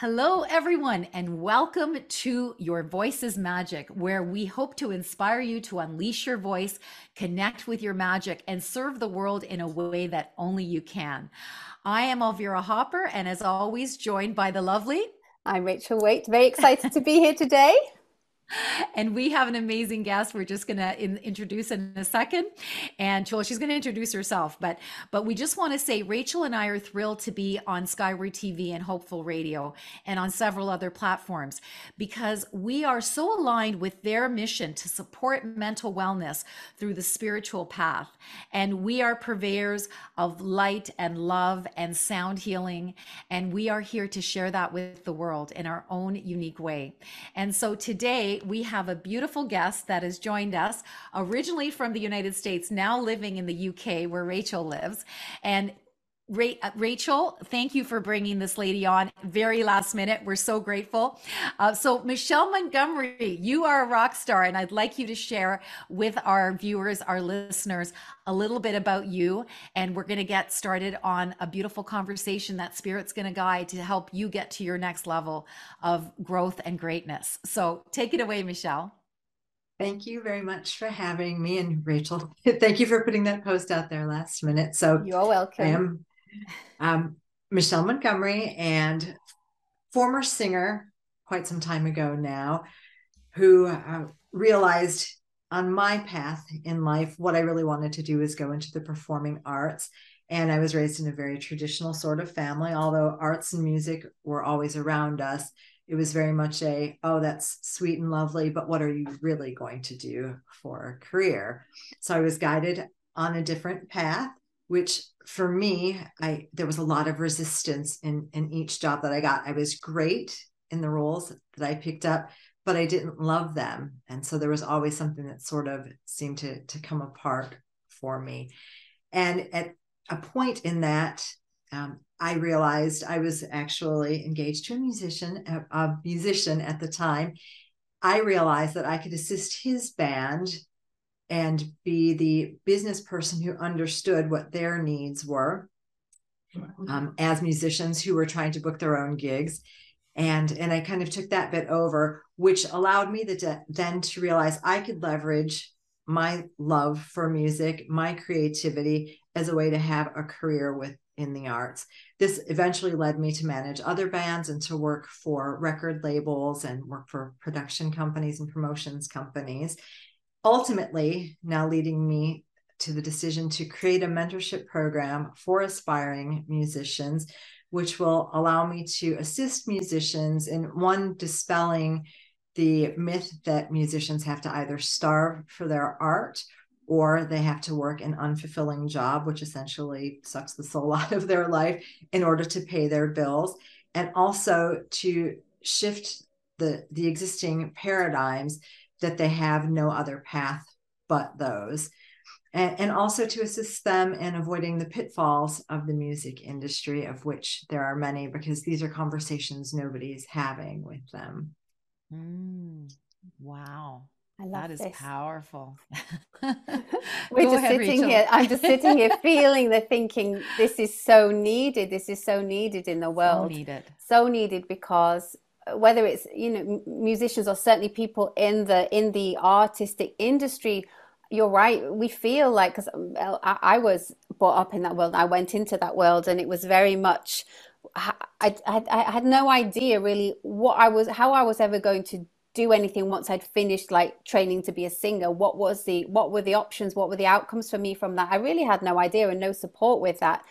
Hello, everyone, and welcome to Your Voice is Magic, where we hope to inspire you to unleash your voice, connect with your magic, and serve the world in a way that only you can. I am Elvira Hopper, and as always, joined by the lovely. I'm Rachel Wayte. Very excited to be here today and we have an amazing guest. We're just going to in, introduce in a second. And she's going to introduce herself but but we just want to say rachel and i are thrilled to be on skyward tv and hopeful radio and on several other platforms because we are so aligned with their mission to support mental wellness through the spiritual path. And we are purveyors of light and love and sound healing and we are here to share that with the world in our own unique way. And so today we have a beautiful guest that has joined us, originally from the United States, now living in the UK where Rachel lives. And Rachel, thank you for bringing this lady on very last minute. We're so grateful. Uh, so, Michelle Montgomery, you are a rock star, and I'd like you to share with our viewers, our listeners, a little bit about you. And we're going to get started on a beautiful conversation that Spirit's going to guide to help you get to your next level of growth and greatness. So, take it away, Michelle. Thank you very much for having me and Rachel. Thank you for putting that post out there last minute. So you're welcome. I am um, Michelle Montgomery and former singer quite some time ago now, who uh, realized on my path in life what I really wanted to do was go into the performing arts. And I was raised in a very traditional sort of family, although arts and music were always around us. It was very much a, oh, that's sweet and lovely, but what are you really going to do for a career? So I was guided on a different path which for me i there was a lot of resistance in in each job that i got. I was great in the roles that i picked up but i didn't love them. And so there was always something that sort of seemed to to come apart for me. And at a point in that um, i realized i was actually engaged to a musician a, a musician at the time. I realized that i could assist his band and be the business person who understood what their needs were um, as musicians who were trying to book their own gigs. And and i kind of took that bit over which allowed me the, then to realize i could leverage my love for music my creativity as a way to have a career within the arts. This eventually led me to manage other bands and to work for record labels and work for production companies and promotions companies ultimately now leading me to the decision to create a mentorship program for aspiring musicians, which will allow me to assist musicians in one, dispelling the myth that musicians have to either starve for their art or they have to work an unfulfilling job, which essentially sucks the soul out of their life in order to pay their bills, and also to shift the, the existing paradigms that they have no other path but those. And, and, also to assist them in avoiding the pitfalls of the music industry, of which there are many, because these are conversations nobody's having with them. Mm, wow. that is this. powerful. We're just ahead, sitting Rachel. here. I'm just sitting here feeling the thinking, this is so needed. This is so needed in the world. So needed. So needed because whether it's you know musicians or certainly people in the in the artistic industry you're right we feel like because um, I, I, was brought up in that world. I went into that world and it was very much I, I, I had no idea really what i was how i was ever going to do anything once i'd finished like training to be a singer. What was the what were the options? What were the outcomes for me from that? I really had no idea and no support with that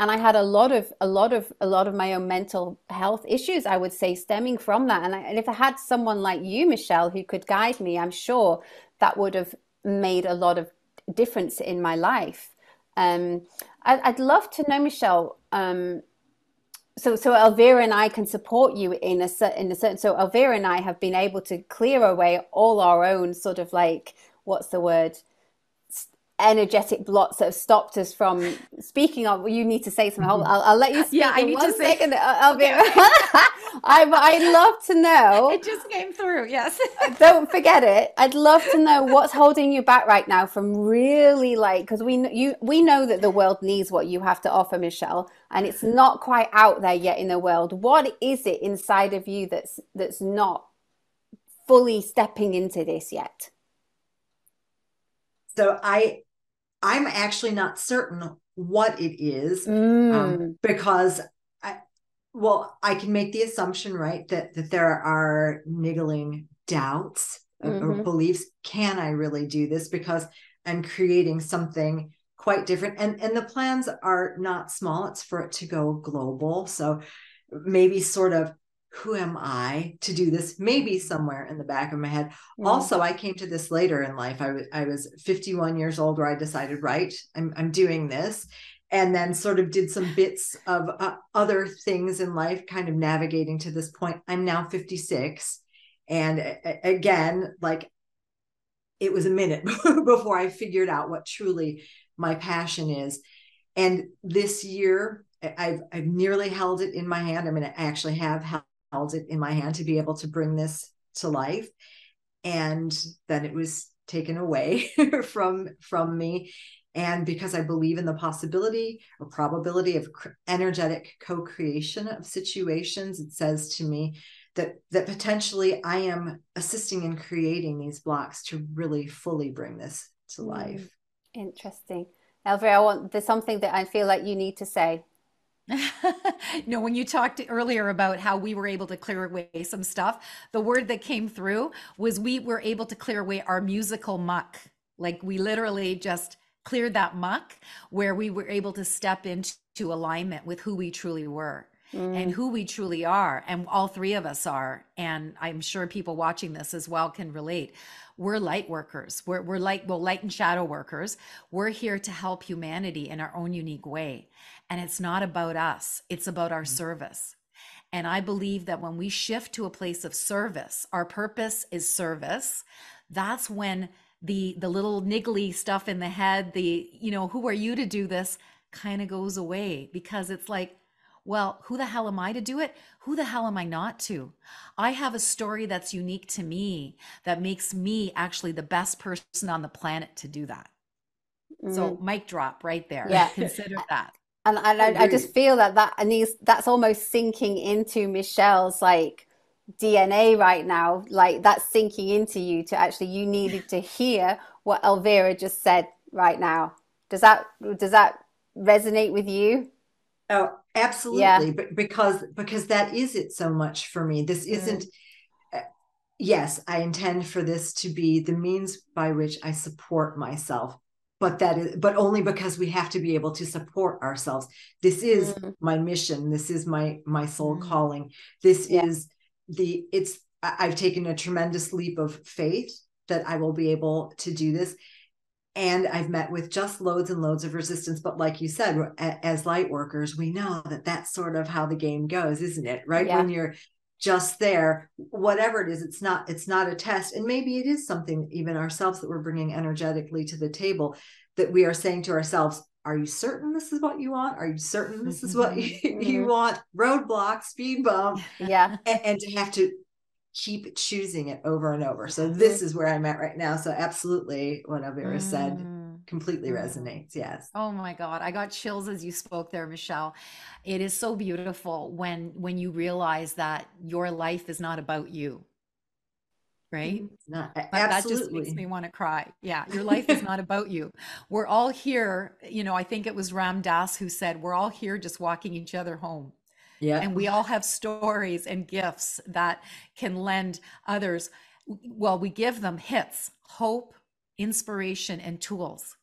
and I had a lot of a lot of a lot of my own mental health issues I would say stemming from that. And, I, and if I had someone like you Michelle who could guide me I'm sure that would have made a lot of difference in my life. Um, I, would love to know Michelle um, so so Elvira and I can support you in a in a certain so Elvira and I have been able to clear away all our own sort of like what's the word energetic blocks that have stopped us from speaking oh, of you need to say something I'll. I'll, I'll let you speak Yeah, I need one to say- second. I'll, I'll be I, I'd love to know It just came through. Yes. don't forget it i'd love to know what's holding you back right now from really like because we you we know that the world needs what you have to offer michelle and it's not quite out there yet in the world what is it inside of you that's that's not fully stepping into this yet So I I'm actually not certain what it is Mm. um, because I well I can make the assumption right that that there are niggling doubts or- or beliefs. Can I really do this? Because I'm creating something quite different. And and the plans are not small. It's for it to go global. So maybe sort of who am I to do this? Maybe somewhere in the back of my head. Mm. also i came to this later in life. I was I was 51 years old where i decided right i'm, I'm doing this and then sort of did some bits of uh, other things in life kind of navigating to this point. I'm now 56 and a- again like it was a minute before i figured out what truly my passion is. And this year i've i've nearly held it in my hand. I mean i actually have held it in my hand to be able to bring this to life. And then it was taken away from from me. And because i believe in the possibility or probability of energetic co-creation of situations it says to me that that potentially i am assisting in creating these blocks to really fully bring this to Mm. life. Interesting. Elvira i want there's something that i feel like you need to say no, when you talked earlier about how we were able to clear away some stuff, the word that came through was we were able to clear away our musical muck. Like we literally just cleared that muck where we were able to step into alignment with who we truly were and mm. who we truly are. And all three of us are. And I'm sure people watching this as well can relate. We're light workers. We're, we're like, well, light and shadow workers. We're here to help humanity in our own unique way. And it's not about us, it's about our mm. service. And I believe that when we shift to a place of service, our purpose is service. That's when the the little niggly stuff in the head, the you know, who are you to do this kind of goes away because it's like well, who the hell am I to do it? Who the hell am I not to? I have a story that's unique to me that makes me actually the best person on the planet to do that. So, mm. mic drop right there. Yeah. Consider that. And, and I, I just feel that that needs that's almost sinking into Michelle's like DNA right now. Like that's sinking into you to actually you needed to hear what Elvira just said right now. Does that does that resonate with you? Oh, absolutely. But because because that is it so much for me. This isn't uh, yes, I intend for this to be the means by which I support myself. But that is but only because we have to be able to support ourselves. This is Mm. my mission. This is my my soul Mm. calling. This Yeah. is the it's I've taken a tremendous leap of faith that I will be able to do this and I've met with just loads and loads of resistance. But like you said, as light workers, we know that that's sort of how the game goes, isn't it? Right Yeah. when you're just there, whatever it is, it's not it's not a test, and maybe it is something even ourselves that we're bringing energetically to the table that we are saying to ourselves. Are you certain this is what you want? Are you certain this is what you, you Mhm. want? Roadblock, speed bump, Yeah. and, and to have to keep choosing it over and over. So Mm-hmm. this is where I'm at right now. So absolutely what said Mm. Completely Mhm. resonates. Yes. Oh my God. I got chills as you spoke there, Michelle. It is so beautiful when when you realize that your life is not about you. Right? Not That, that just makes me want to cry. Yeah, your life is not about you. We're all here. You know, I think it was Ram Dass who said, We're all here just walking each other home. yeah. And we all have stories and gifts that can lend others. Well, we give them hits, hope, inspiration, and tools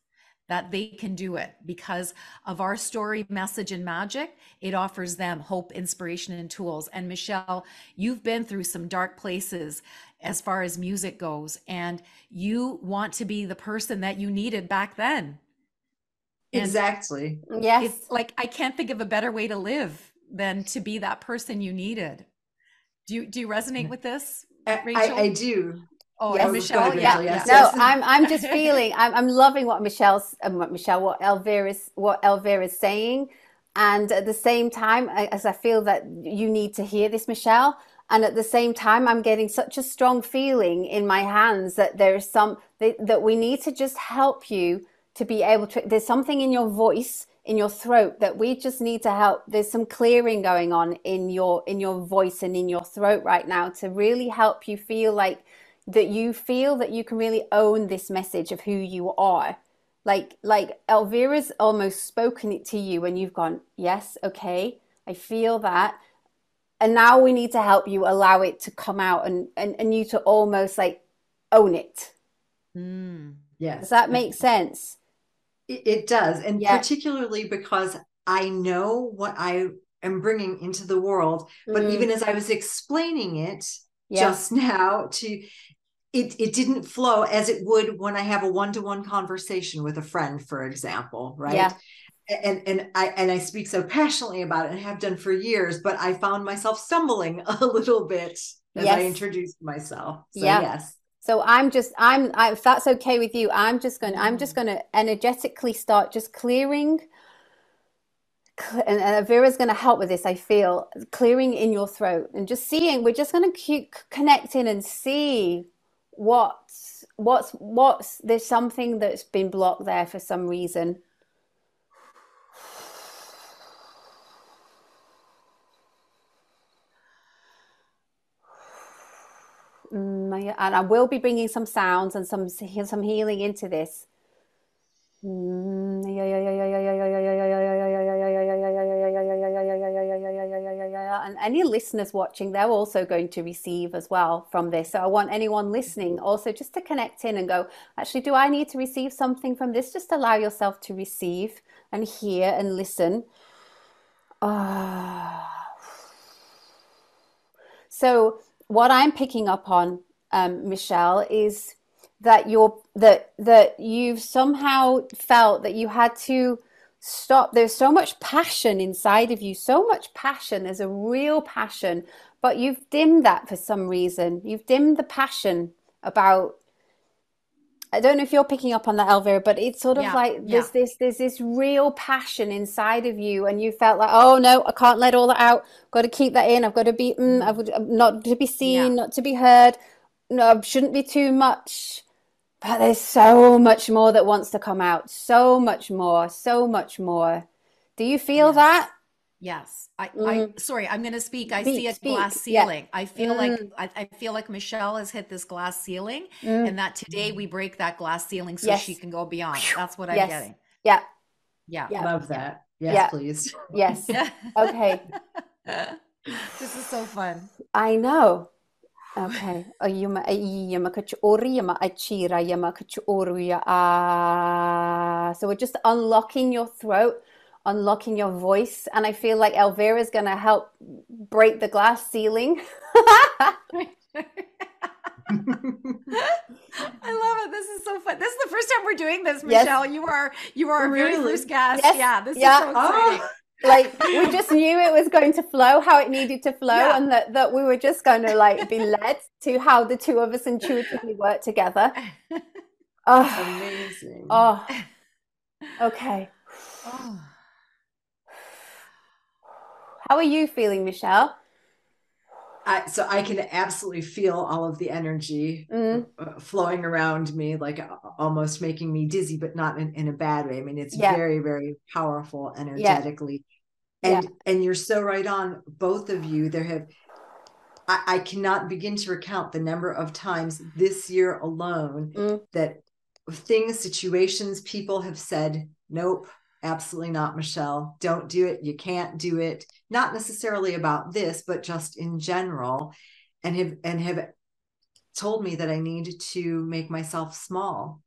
that they can do it because of our story, message, and magic. It offers them hope, inspiration, and tools. And Michelle, you've been through some dark places as far as music goes, and you want to be the person that you needed back then. And exactly. Yes. it's like I can't think of a better way to live than to be that person you needed. Do you do you resonate mm-hmm. with this, Rachel? I, I do. Oh, Yes. Michelle, Good, yeah, Rachel, yes. No. I'm I'm just feeling I'm I'm loving what Michelle's um, what Michelle what Elvira's what Elvira's saying, and at the same time, I- as I feel that you need to hear this, Michelle, and at the same time, I'm getting such a strong feeling in my hands that there is some that, that we need to just help you to be able to. There's something in your voice in your throat that we just need to help there's some clearing going on in your in your voice and in your throat right now to really help you feel like that you feel that you can really own this message of who you are like like elvira's almost spoken it to you and you've gone yes okay i feel that and now we need to help you allow it to come out and and, and you to almost like own it Mm. Yes. does that make sense It, it does. And Yeah. particularly because I know what I am bringing into the world. But Mm. even as I was explaining it yeah just now, to it, it didn't flow as it would when I have a one to one conversation with a friend, for example, right? Yeah. And and I and I speak so passionately about it and have done for years, but I found myself stumbling a little bit as I introduced myself. So Yeah. yes. So I'm just I'm I, if that's okay with you, I'm just going to I'm just Mm. going to energetically start just clearing cl- and, and Vera's going to help with this, I feel, clearing in your throat and just seeing we're just going to keep connecting and see what's what's what's there's something that's been blocked there for some reason. Mm, and I will be bringing some sounds and some some healing into this. Any listeners watching, they're also going to receive as well from this. So I want anyone listening also just to connect in and go, actually, do I need to receive something from this? Just allow yourself to receive and hear and listen. Ah. So what I'm picking up on, um, Michelle, is that you're that that you've somehow felt that you had to stop. There's so much passion inside of you, so much passion. There's a real passion, but you've dimmed that for some reason. You've dimmed the passion about. I don't know if you're picking up on that, Elvira, but it's sort of Yeah, like yeah. there's this there's this real passion inside of you, and you felt like, oh no, I can't let all that out. I've Got to keep that in. I've got to be, mm, I've not to be seen, Yeah. not to be heard. No, I shouldn't be too much. But there's so much more that wants to come out. So much more. So much more. Do you feel Yes. that? Yes. I, I Mm. sorry, I'm gonna speak. I Speak, see a speak. glass Yeah. ceiling. I feel like Mm. I, I feel like Michelle has hit this glass ceiling Mm. and that today we break that glass ceiling so Yes. she can go beyond. That's what I'm Yes. getting. Yeah. Yeah. Yeah. Love that. Yes, Yeah. please. Yes. Okay. this is so fun. I know. Okay. Ayuma ayama kachori yama achira yama kachoruya ah. So we're just unlocking your throat, unlocking your voice, and I feel like Elvira is gonna help break the glass ceiling. I love it. This is so fun. This is the first time we're doing this, Yes. Michelle. You are you are our very Really? first guest. Yes. Yeah, this Yeah. is so exciting. Oh, like we just knew it was going to flow how it needed to flow Yeah. and that, that we were just going to like be led to how the two of us intuitively work together oh, amazing. oh okay Oh. how are you feeling michelle I, so I can absolutely feel all of the energy Mm. flowing around me, like almost making me dizzy, but not in, in a bad way. I mean, it's Yeah. very, very powerful energetically. And and you're so right on, both of you. There have I, I cannot begin to recount the number of times this year alone Mm. that things, situations, people have said, nope, absolutely not, Michelle. Don't do it. You can't do it. Not necessarily about this, but just in general, and have and have told me that I need to make myself small.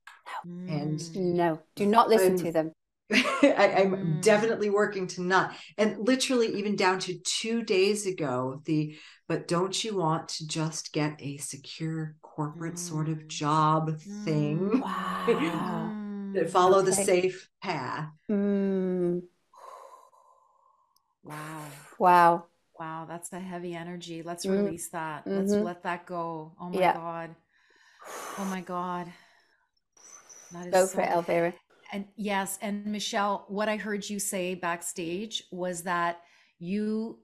And- Mm. no do not listen Um, to them I, I'm Mm. definitely working to not, and literally even down to two days ago, the but don't you want to just get a secure corporate sort of Mm. job thing Mm. wow that follow the safe path? mm. Wow. wow Wow, that's a heavy energy. Let's Mm. release that. Let's Mhm. let that go. Oh my Yeah. God. Oh my God. That is Go so, for it, Elvira. And yes, and Michelle, what I heard you say backstage was that you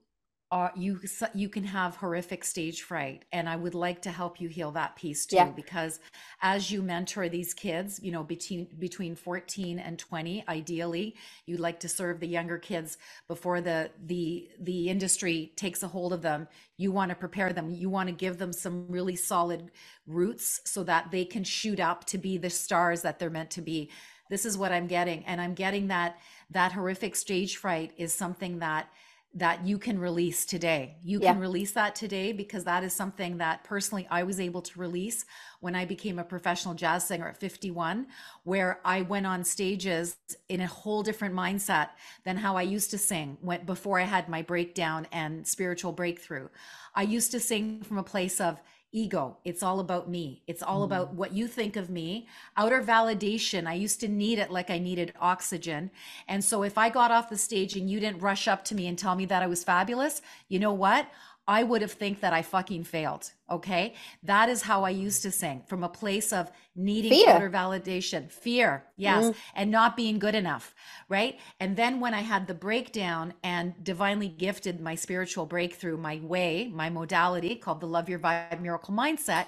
are you you can have horrific stage fright and i would like to help you heal that piece too yeah. because as you mentor these kids you know between between 14 and 20 ideally you'd like to serve the younger kids before the the the industry takes a hold of them. You want to prepare them. You want to give them some really solid roots so that they can shoot up to be the stars that they're meant to be. This is what i'm getting and i'm getting that that horrific stage fright is something that that you can release today. You yeah. can release that today because that is something that personally I was able to release when I became a professional jazz singer at 51, where I went on stages in a whole different mindset than how I used to sing when, before I had my breakdown and spiritual breakthrough. I used to sing from a place of, ego. It's all about me. It's all mm. about what you think of me. Outer validation, I used to need it like I needed oxygen. And so if I got off the stage and you didn't rush up to me and tell me that I was fabulous, you know what? I would have think that I fucking failed. Okay. That is how I used to sing from a place of needing fear. outer validation, fear. Yes. Mm. And not being good enough. Right. And then when I had the breakdown and divinely gifted my spiritual breakthrough, my way, my modality called the Love Your Vibe Miracle Mindset,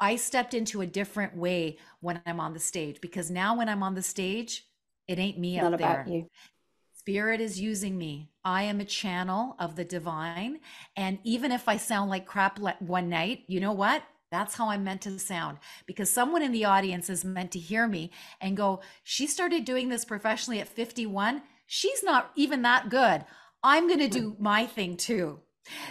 I stepped into a different way when I'm on the stage because now when I'm on the stage, it ain't me not up there. You. Spirit is using me. I am a channel of the divine. And even if I sound like crap one night, you know what? That's how I'm meant to sound because someone in the audience is meant to hear me and go, she started doing this professionally at 51. She's not even that good. I'm going to do my thing too.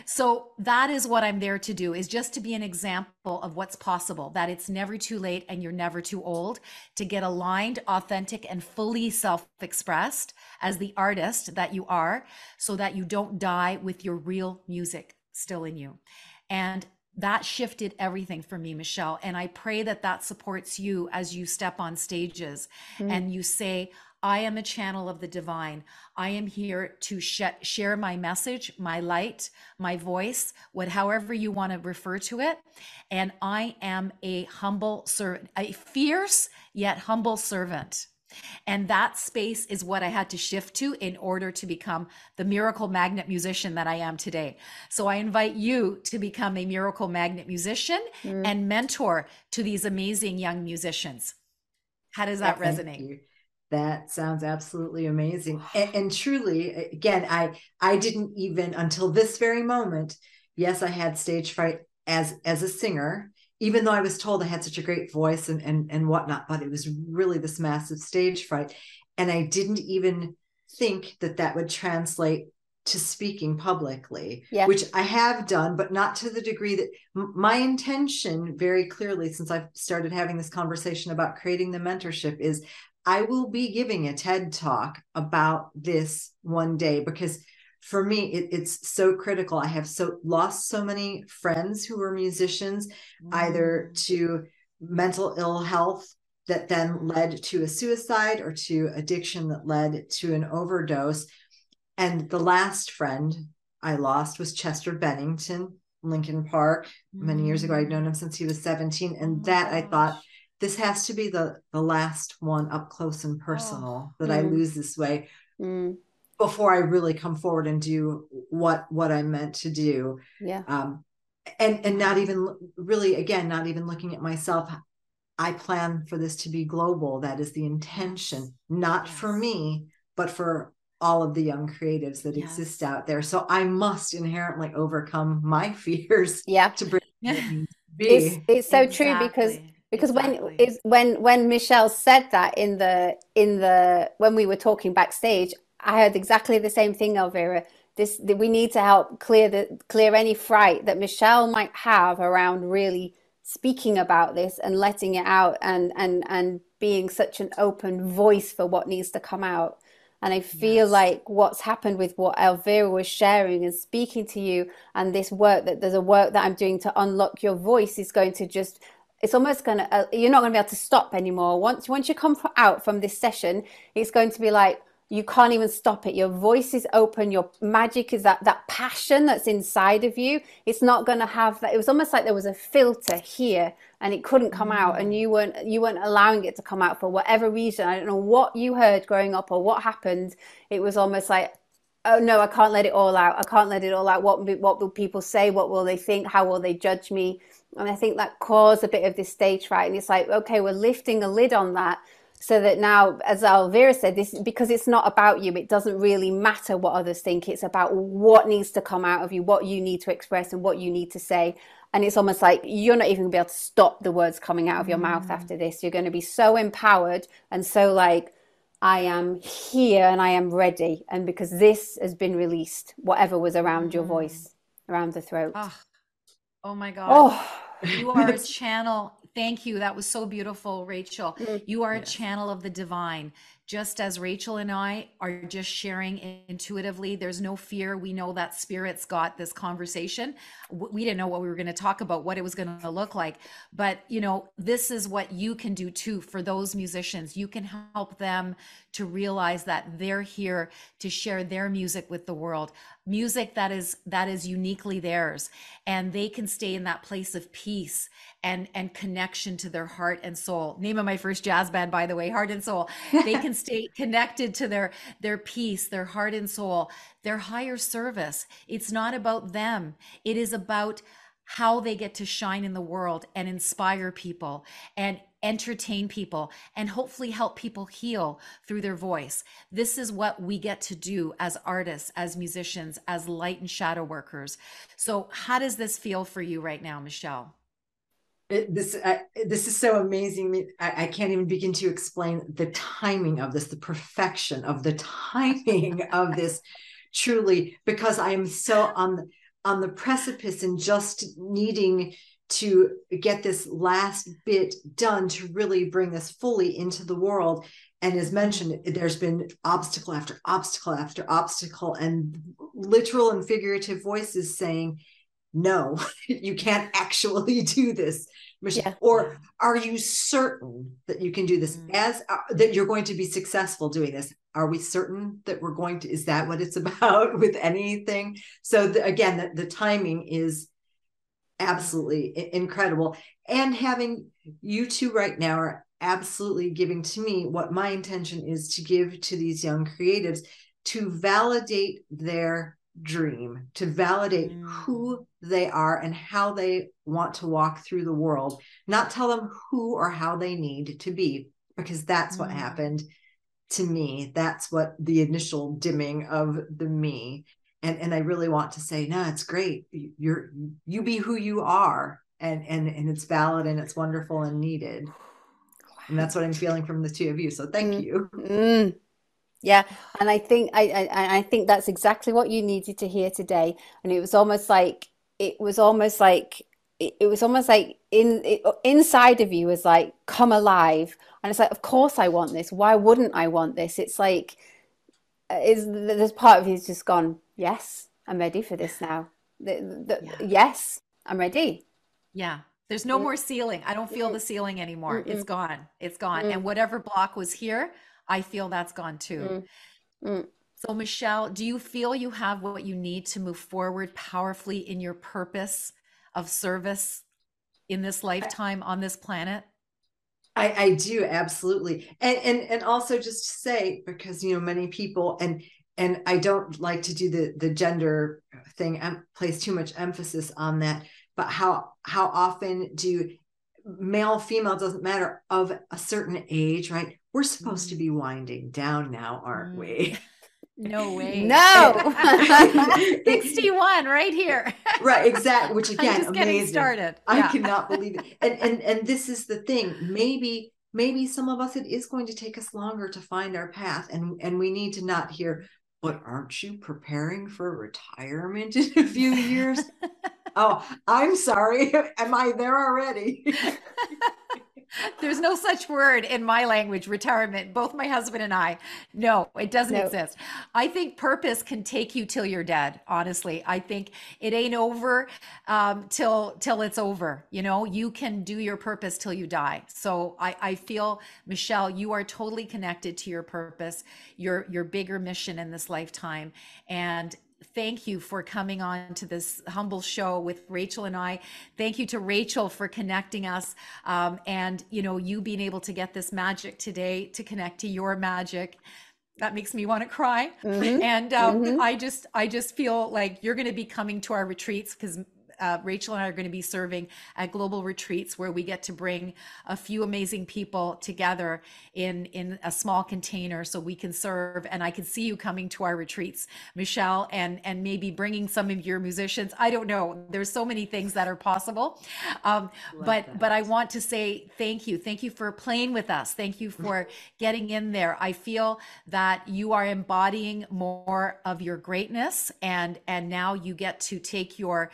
So that is what I'm there to do is just to be an example of what's possible that it's never too late and you're never too old to get aligned, authentic and fully self-expressed as the artist that you are so that you don't die with your real music still in you. And that shifted everything for me, Michelle. And I pray that that supports you as you step on stages mm. and you say, I am a channel of the divine. I am here to sh- share my message, my light, my voice, what however you want to refer to it. And I am a humble servant, a fierce yet humble servant. And that space is what I had to shift to in order to become the miracle magnet musician that I am today. So I invite you to become a miracle magnet musician mm. and mentor to these amazing young musicians. How does that resonate? That sounds absolutely amazing. And, and, truly, again, I I didn't even until this very moment. Yes, I had stage fright as as a singer, even though I was told I had such a great voice and and and whatnot. But it was really this massive stage fright, and I didn't even think that that would translate to speaking publicly, yeah. which I have done, but not to the degree that my intention very clearly since I've started having this conversation about creating the mentorship is I will be giving a TED talk about this one day because for me it, it's so critical. I have so lost so many friends who were musicians, mm. either to mental ill health that then led to a suicide or to addiction that led to an overdose. And the last friend I lost was Chester Bennington, Linkin Park. Many years ago, I'd known him since he was 17. And oh that I thought this has to be the the last one up close and personal oh, that mm. I lose this way mm. before I really come forward and do what what I'm meant to do. Yeah. Um, and and not even really again not even looking at myself. I plan for this to be global. That is the intention, not yes. for me, but for all of the young creatives that yes. exist out there. So I must inherently overcome my fears. Yeah. To bring be. It's, it's so exactly. true because because exactly. when is when when Michelle said that in the in the when we were talking backstage, I heard exactly the same thing, Elvira. This we need to help clear the clear any fright that Michelle might have around really speaking about this and letting it out and and and being such an open voice for what needs to come out. And I feel yes. like what's happened with what Elvira was sharing and speaking to you, and this work that there's a work that I'm doing to unlock your voice is going to just it's almost going to uh, you're not going to be able to stop anymore. Once once you come out from this session it's going to be like you can't even stop it. Your voice is open. Your magic is that that passion that's inside of you. It's not going to have that it was almost like there was a filter here and it couldn't come out and mm. you weren't you weren't allowing it to come out for whatever reason. I don't know what you heard growing up or what happened. It was almost like oh no i can't let it all out. I can't let it all out. What what will people say? What will they think? How will they judge me? And i think that caused a bit of this stage fright. And it's like okay we're lifting a lid on that so that now as Elvira said this because it's not about you it doesn't really matter what others think. It's about what needs to come out of you what you need to express and what you need to say. And it's almost like you're not even going to be able to stop the words coming out of your mm. mouth after this. You're going to be so empowered and so like I am here and I am ready. And because this has been released, whatever was around mm. your voice, around the throat. Oh, oh my God. Oh. You are a channel. Thank you. That was so beautiful, Rachel. Mm. You are a channel of the divine just as Rachel and I are just sharing intuitively, there's no fear. We know that spirit's got this conversation. We didn't know what we were going to talk about, what it was going to look like. But, you know, this is what you can do too for those musicians. You can help them to realize that they're here to share their music with the world music that is that is uniquely theirs and they can stay in that place of peace and and connection to their heart and soul. Name of my first jazz band by the way heart and soul. They can stay connected to their their peace their heart and soul their higher service. It's not about them. It is about how they get to shine in the world and inspire people. And entertain people, and hopefully help people heal through their voice. This is what we get to do as artists, as musicians, as light and shadow workers. So, how does this feel for you right now, Michelle? It, this this is so amazing. I, I, can't even begin to explain the timing of this, the perfection of the timing of this. Truly, because I am so on the, on the precipice and just needing to get this last bit done to really bring this fully into the world. And as mentioned, there's been obstacle after obstacle after obstacle, and literal and figurative voices saying, No, you can't actually do this. Yeah. Or are you certain that you can do this mm. as uh, that you're going to be successful doing this? Are we certain that we're going to? Is that what it's about with anything? So the, again, the, the timing is absolutely incredible. And having you two right now are absolutely giving to me what my intention is to give to these young creatives to validate their dream, to validate mm. who they are and how they want to walk through the world, not tell them who or how they need to be, because that's mm. what happened to me. That's what the initial dimming of the me and and i really want to say no it's great. You're you be who you are and and and it's valid and it's wonderful and needed. And that's what i'm feeling from the two of you so thank mm. you. mm. yeah and i think I, I i think that's exactly what you needed to hear today and it was almost like it was almost like it, it was almost like in it, inside of you was like come alive. And it's like of course i want this. Why wouldn't i want this? It's like is this part of you's just gone yes i'm ready for this now the, the, yeah. yes i'm ready yeah there's no mm. more ceiling i don't feel the ceiling anymore Mm-mm. it's gone it's gone mm. and whatever block was here i feel that's gone too mm. Mm. so michelle do you feel you have what you need to move forward powerfully in your purpose of service in this lifetime on this planet I, I do absolutely, and and and also just to say because you know many people and and I don't like to do the the gender thing and place too much emphasis on that, but how how often do male female doesn't matter of a certain age, right? We're supposed to mm. be winding down now, aren't we? No way. No. 61 right here. right, exactly. Which again, I'm just amazing. getting started. I cannot believe it. And and and this is the thing. Maybe maybe some of us it is going to take us longer to find our path and and we need to not hear but aren't you preparing for retirement in a few years? oh, I'm sorry. Am I there already? There's no such word in my language, retirement. Both my husband and I. No, it doesn't no. exist. I think purpose can take you till you're dead. Honestly, I think it ain't over um, till till it's over. You know, you can do your purpose till you die. So I, I feel, Michelle, you are totally connected to your purpose, your your bigger mission in this lifetime, and thank you for coming on to this humble show with Rachel and I. Thank you to Rachel for connecting us, um, and you know you being able to get this magic today to connect to your magic. That makes me want to cry, mm-hmm. and um, mm-hmm. I just I just feel like you're going to be coming to our retreats because uh, Rachel and I are going to be serving at global retreats where we get to bring a few amazing people together in in a small container so we can serve. And I can see you coming to our retreats, Michelle, and and maybe bringing some of your musicians. I don't know. There's so many things that are possible, um, but that. but I want to say thank you, thank you for playing with us. Thank you for getting in there. I feel that you are embodying more of your greatness, and and now you get to take your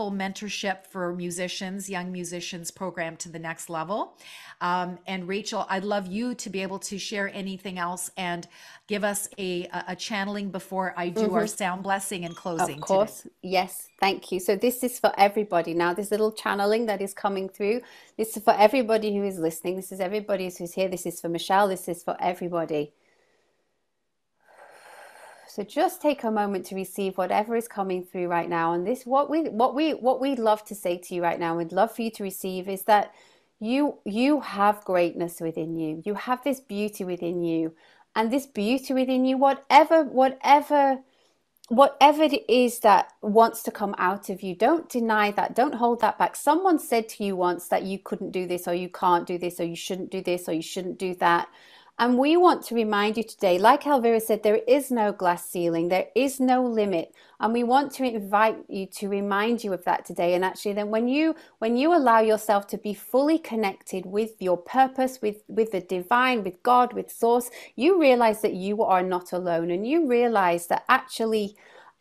beautiful mentorship for musicians, young musicians program to the next level. Um, and Rachel, I'd love you to be able to share anything else and give us a, a channeling before I do mm-hmm. our sound blessing and closing. Of course. Today. Yes. Thank you. So this is for everybody. Now, this little channeling that is coming through, this is for everybody who is listening. This is everybody who's here. This is for Michelle. This is for everybody. So just take a moment to receive whatever is coming through right now. And this what we what we what we'd love to say to you right now, we'd love for you to receive is that you you have greatness within you. You have this beauty within you. And this beauty within you, whatever, whatever whatever it is that wants to come out of you, don't deny that. Don't hold that back. Someone said to you once that you couldn't do this, or you can't do this, or you shouldn't do this, or you shouldn't do that. And we want to remind you today, like Elvira said, there is no glass ceiling, there is no limit. And we want to invite you to remind you of that today. And actually, then when you when you allow yourself to be fully connected with your purpose, with, with the divine, with God, with source, you realize that you are not alone. And you realize that actually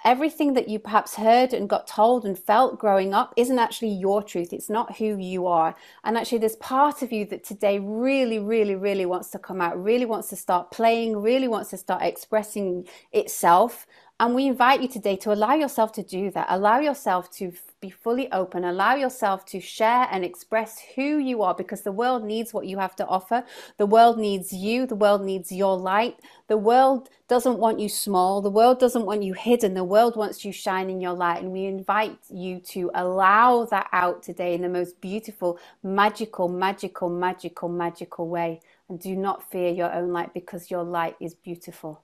everything that you perhaps heard and got told and felt growing up isn't actually your truth. It's not who you are. And actually, there's part of you that today really, really, really wants to come out, really wants to start playing, really wants to start expressing itself. And we invite you today to allow yourself to do that. Allow yourself to be fully open. Allow yourself to share and express who you are because the world needs what you have to offer. The world needs you. The world needs your light. The world doesn't want you small. The world doesn't want you hidden. The world wants you shining your light. And we invite you to allow that out today in the most beautiful, magical, magical, magical, magical way. And do not fear your own light because your light is beautiful.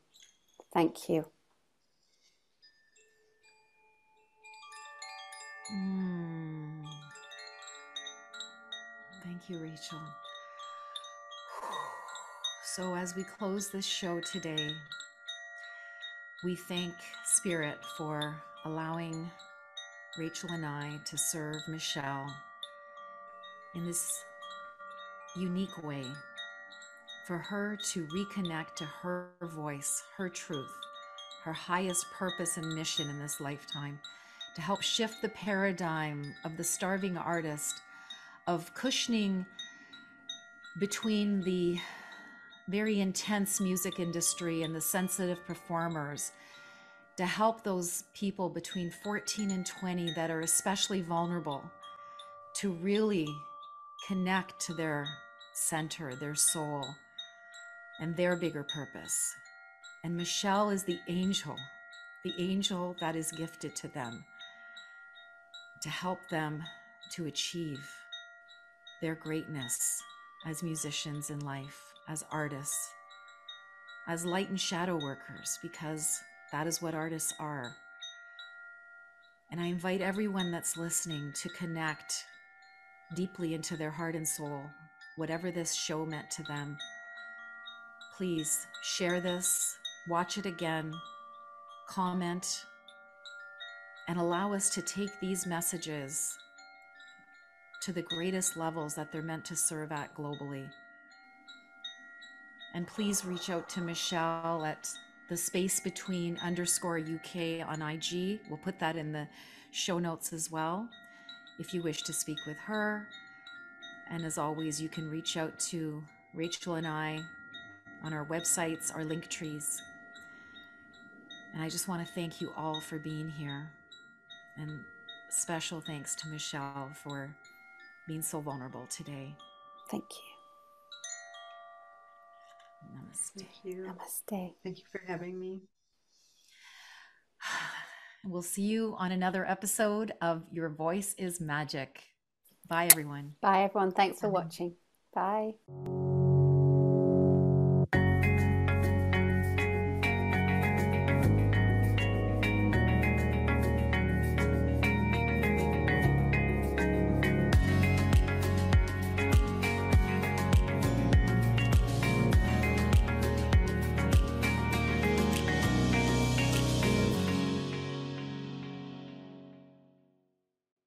Thank you. Mm. Thank you, Rachel. So, as we close this show today, we thank Spirit for allowing Rachel and I to serve Michelle in this unique way, for her to reconnect to her voice, her truth, her highest purpose and mission in this lifetime to help shift the paradigm of the starving artist, of cushioning between the very intense music industry and the sensitive performers to help those people between 14 and 20 that are especially vulnerable to really connect to their center, their soul, and their bigger purpose. And Michelle is the angel, the angel that is gifted to them to help them to achieve their greatness as musicians in life, as artists, as light and shadow workers, because that is what artists are. And I invite everyone that's listening to connect deeply into their heart and soul, whatever this show meant to them. Please share this, watch it again, comment, and allow us to take these messages to the greatest levels that they're meant to serve at globally. And please reach out to Michelle at the space between underscore UK on IG. We'll put that in the show notes as well. If you wish to speak with her, And as always, you can reach out to Rachel and I on our websites, our link trees. And I just want to thank you all for being here. And special thanks to Michelle for being so vulnerable today. Thank you. Namaste. Thank you. Namaste. Thank you for having me. We'll see you on another episode of Your Voice is Magic. Bye, everyone. Bye, everyone. Thanks for watching. Bye.